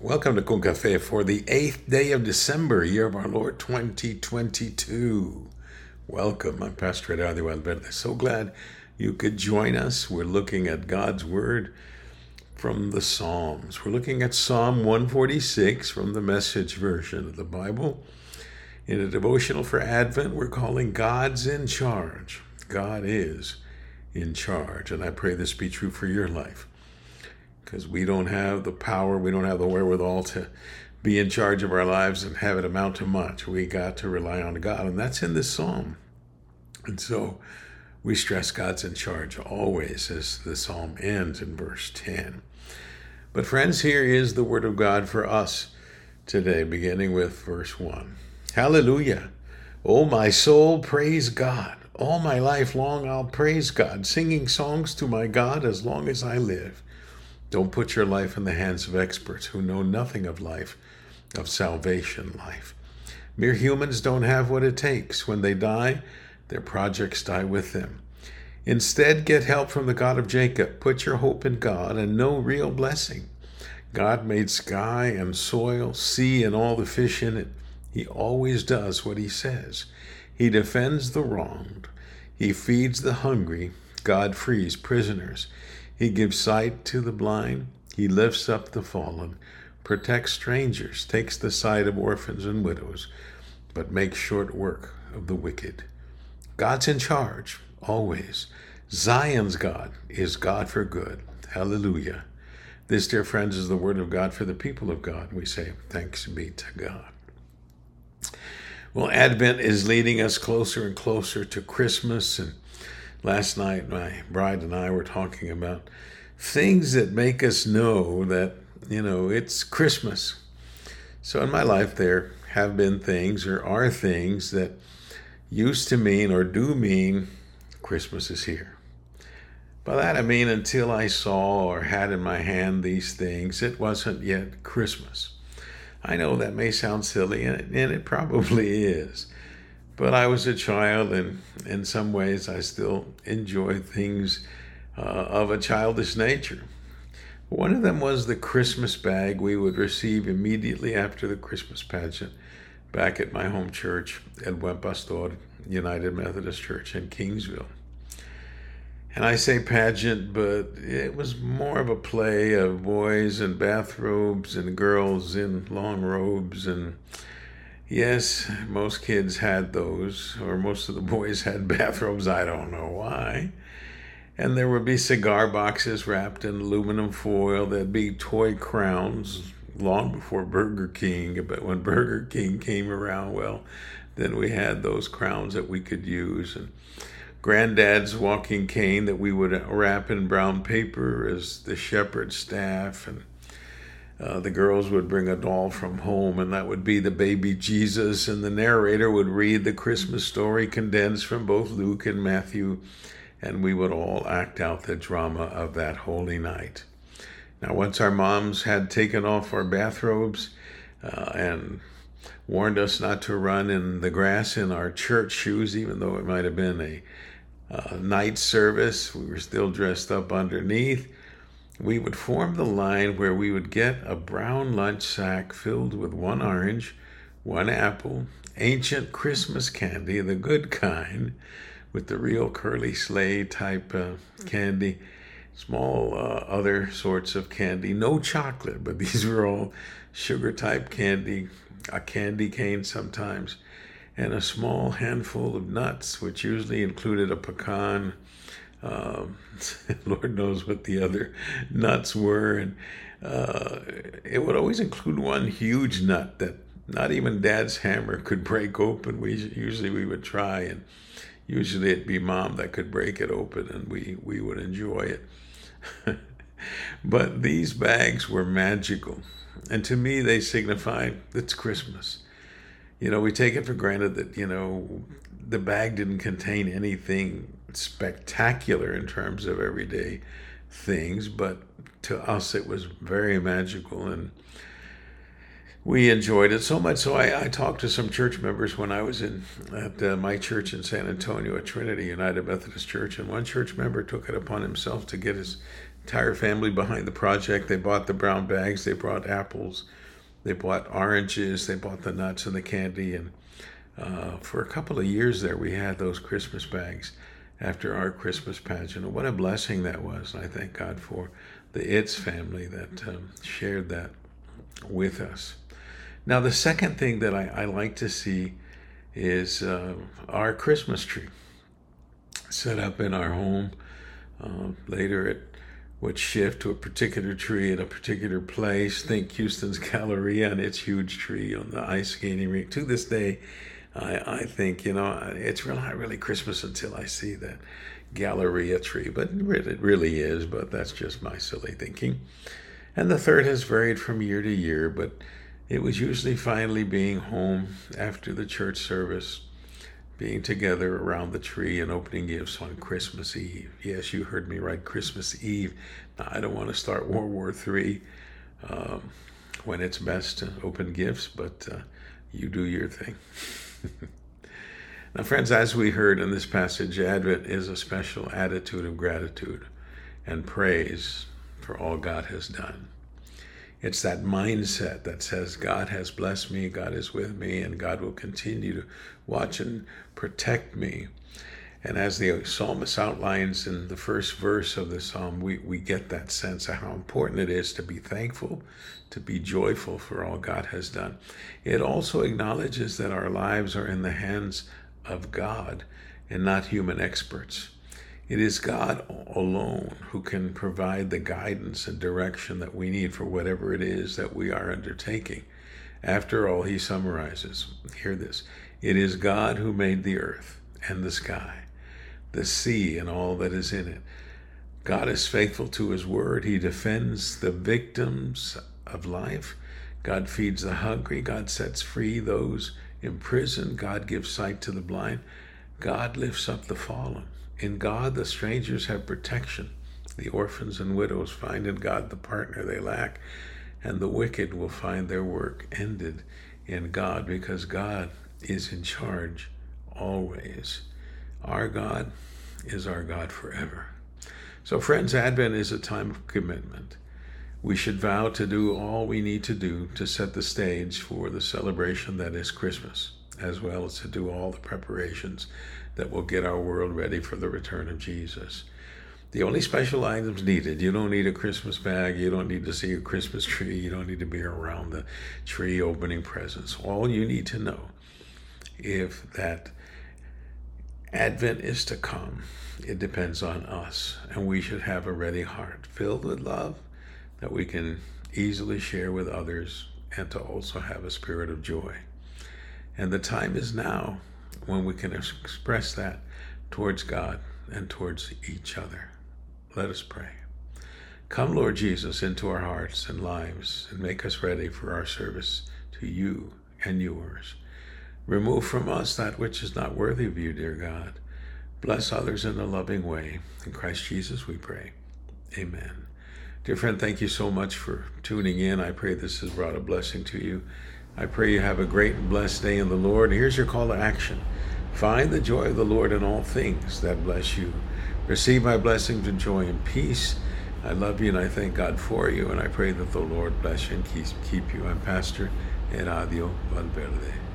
Welcome to Con Cafe for the eighth day of December, year of our Lord 2022. Welcome. I'm Pastor Eradio Valverde. So glad you could join us. We're looking at God's Word from the Psalms. We're looking at Psalm 146 from the message version of the Bible. In a devotional for Advent, we're calling God's in charge. God is in charge. And I pray this be true for your life because we don't have the power, we don't have the wherewithal to be in charge of our lives and have it amount to much. We got to rely on God, and that's in this psalm. And so we stress God's in charge always as the psalm ends in verse 10. But, friends, here is the word of God for us today, beginning with verse 1. Hallelujah! O my soul, praise God. All my life long I'll praise God, singing songs to my God as long as I live. Don't put your life in the hands of experts who know nothing of life, of salvation life. Mere humans don't have what it takes. When they die, their projects die with them. Instead, get help from the God of Jacob. Put your hope in God and no real blessing. God made sky and soil, sea, and all the fish in it. He always does what he says. He defends the wronged. He feeds the hungry. God frees prisoners. He gives sight to the blind. He lifts up the fallen, protects strangers, takes the side of orphans and widows, but makes short work of the wicked. God's in charge, always. Zion's God is God for good. Hallelujah. This, dear friends, is the word of God for the people of God. We say, Thanks be to God. Well, Advent is leading us closer and closer to Christmas and last night my bride and I were talking about things that make us know that, you know, it's Christmas. So in my life, there have been things or are things that used to mean or do mean Christmas is here. By that I mean until I saw or had in my hand these things, it wasn't yet Christmas. I know that may sound silly, and it, and it probably is. But I was a child, and in some ways, I still enjoy things uh, of a childish nature. One of them was the Christmas bag we would receive immediately after the Christmas pageant back at my home church at Buen Pastor United Methodist Church in Kingsville. And I say pageant, but it was more of a play of boys in bathrobes and girls in long robes and Yes, most kids had those, or most of the boys had bathrobes. I don't know why. And there would be cigar boxes wrapped in aluminum foil. There'd be toy crowns long before Burger King. But when Burger King came around, well, then we had those crowns that we could use. And granddad's walking cane that we would wrap in brown paper as the shepherd's staff. And uh, the girls would bring a doll from home, and that would be the baby Jesus, and the narrator would read the Christmas story condensed from both Luke and Matthew, and we would all act out the drama of that holy night. Now, once our moms had taken off our bathrobes uh, and warned us not to run in the grass in our church shoes, even though it might have been a uh, night service, we were still dressed up underneath we would form the line where we would get a brown lunch sack filled with one orange, one apple, ancient Christmas candy, the good kind, with the real curly sleigh type uh, candy, small uh, other sorts of candy, no chocolate, but these were all sugar type candy, a candy cane sometimes, and a small handful of nuts, which usually included a pecan um, Lord knows what the other nuts were. And uh, it would always include one huge nut that not even dad's hammer could break open. We usually we would try, and usually it'd be mom that could break it open, and we we would enjoy it. but these bags were magical, and to me they signified it's Christmas. You know, we take it for granted that you know the bag didn't contain anything spectacular in terms of everyday things, but to us it was very magical and we enjoyed it so much. So I, I talked to some church members when I was in at uh, my church in San Antonio at Trinity United Methodist Church, and one church member took it upon himself to get his entire family behind the project. They bought the brown bags, they brought apples, they bought oranges, they bought the nuts and the candy. And uh, for a couple of years there, we had those Christmas bags after our Christmas pageant. And what a blessing that was. I thank God for the It's family that um, shared that with us. Now, the second thing that I, I like to see is uh, our Christmas tree set up in our home. Uh, later, it would shift to a particular tree at a particular place. Think Houston's Galleria and its huge tree on the ice skating rink. To this day, I, I think, you know, it's really not really Christmas until I see that Galleria tree, but it really is, but that's just my silly thinking. And the third has varied from year to year, but it was usually finally being home after the church service being together around the tree and opening gifts on Christmas Eve. Yes, you heard me right, Christmas Eve. Now, I don't want to start World War III um, when it's best to open gifts, but uh, you do your thing. now, friends, as we heard in this passage, Advent is a special attitude of gratitude and praise for all God has done. It's that mindset that says, God has blessed me, God is with me, and God will continue to watch and protect me. And as the psalmist outlines in the first verse of the psalm, we, we get that sense of how important it is to be thankful, to be joyful for all God has done. It also acknowledges that our lives are in the hands of God and not human experts. It is God alone who can provide the guidance and direction that we need for whatever it is that we are undertaking. After all, he summarizes hear this it is God who made the earth and the sky, the sea, and all that is in it. God is faithful to his word. He defends the victims of life. God feeds the hungry. God sets free those imprisoned. God gives sight to the blind. God lifts up the fallen. In God, the strangers have protection. The orphans and widows find in God the partner they lack, and the wicked will find their work ended in God because God is in charge always. Our God is our God forever. So, friends, Advent is a time of commitment. We should vow to do all we need to do to set the stage for the celebration that is Christmas, as well as to do all the preparations that will get our world ready for the return of Jesus. The only special items needed, you don't need a Christmas bag, you don't need to see a Christmas tree, you don't need to be around the tree opening presents. All you need to know if that Advent is to come, it depends on us. And we should have a ready heart filled with love that we can easily share with others and to also have a spirit of joy. And the time is now when we can express that towards God and towards each other. Let us pray. Come, Lord Jesus, into our hearts and lives and make us ready for our service to you and yours. Remove from us that which is not worthy of you, dear God. Bless others in a loving way. In Christ Jesus we pray. Amen. Dear friend, thank you so much for tuning in. I pray this has brought a blessing to you. I pray you have a great and blessed day in the Lord. Here's your call to action Find the joy of the Lord in all things that bless you. Receive my blessings and joy and peace. I love you and I thank God for you, and I pray that the Lord bless you and keep you. I'm Pastor Eradio Valverde.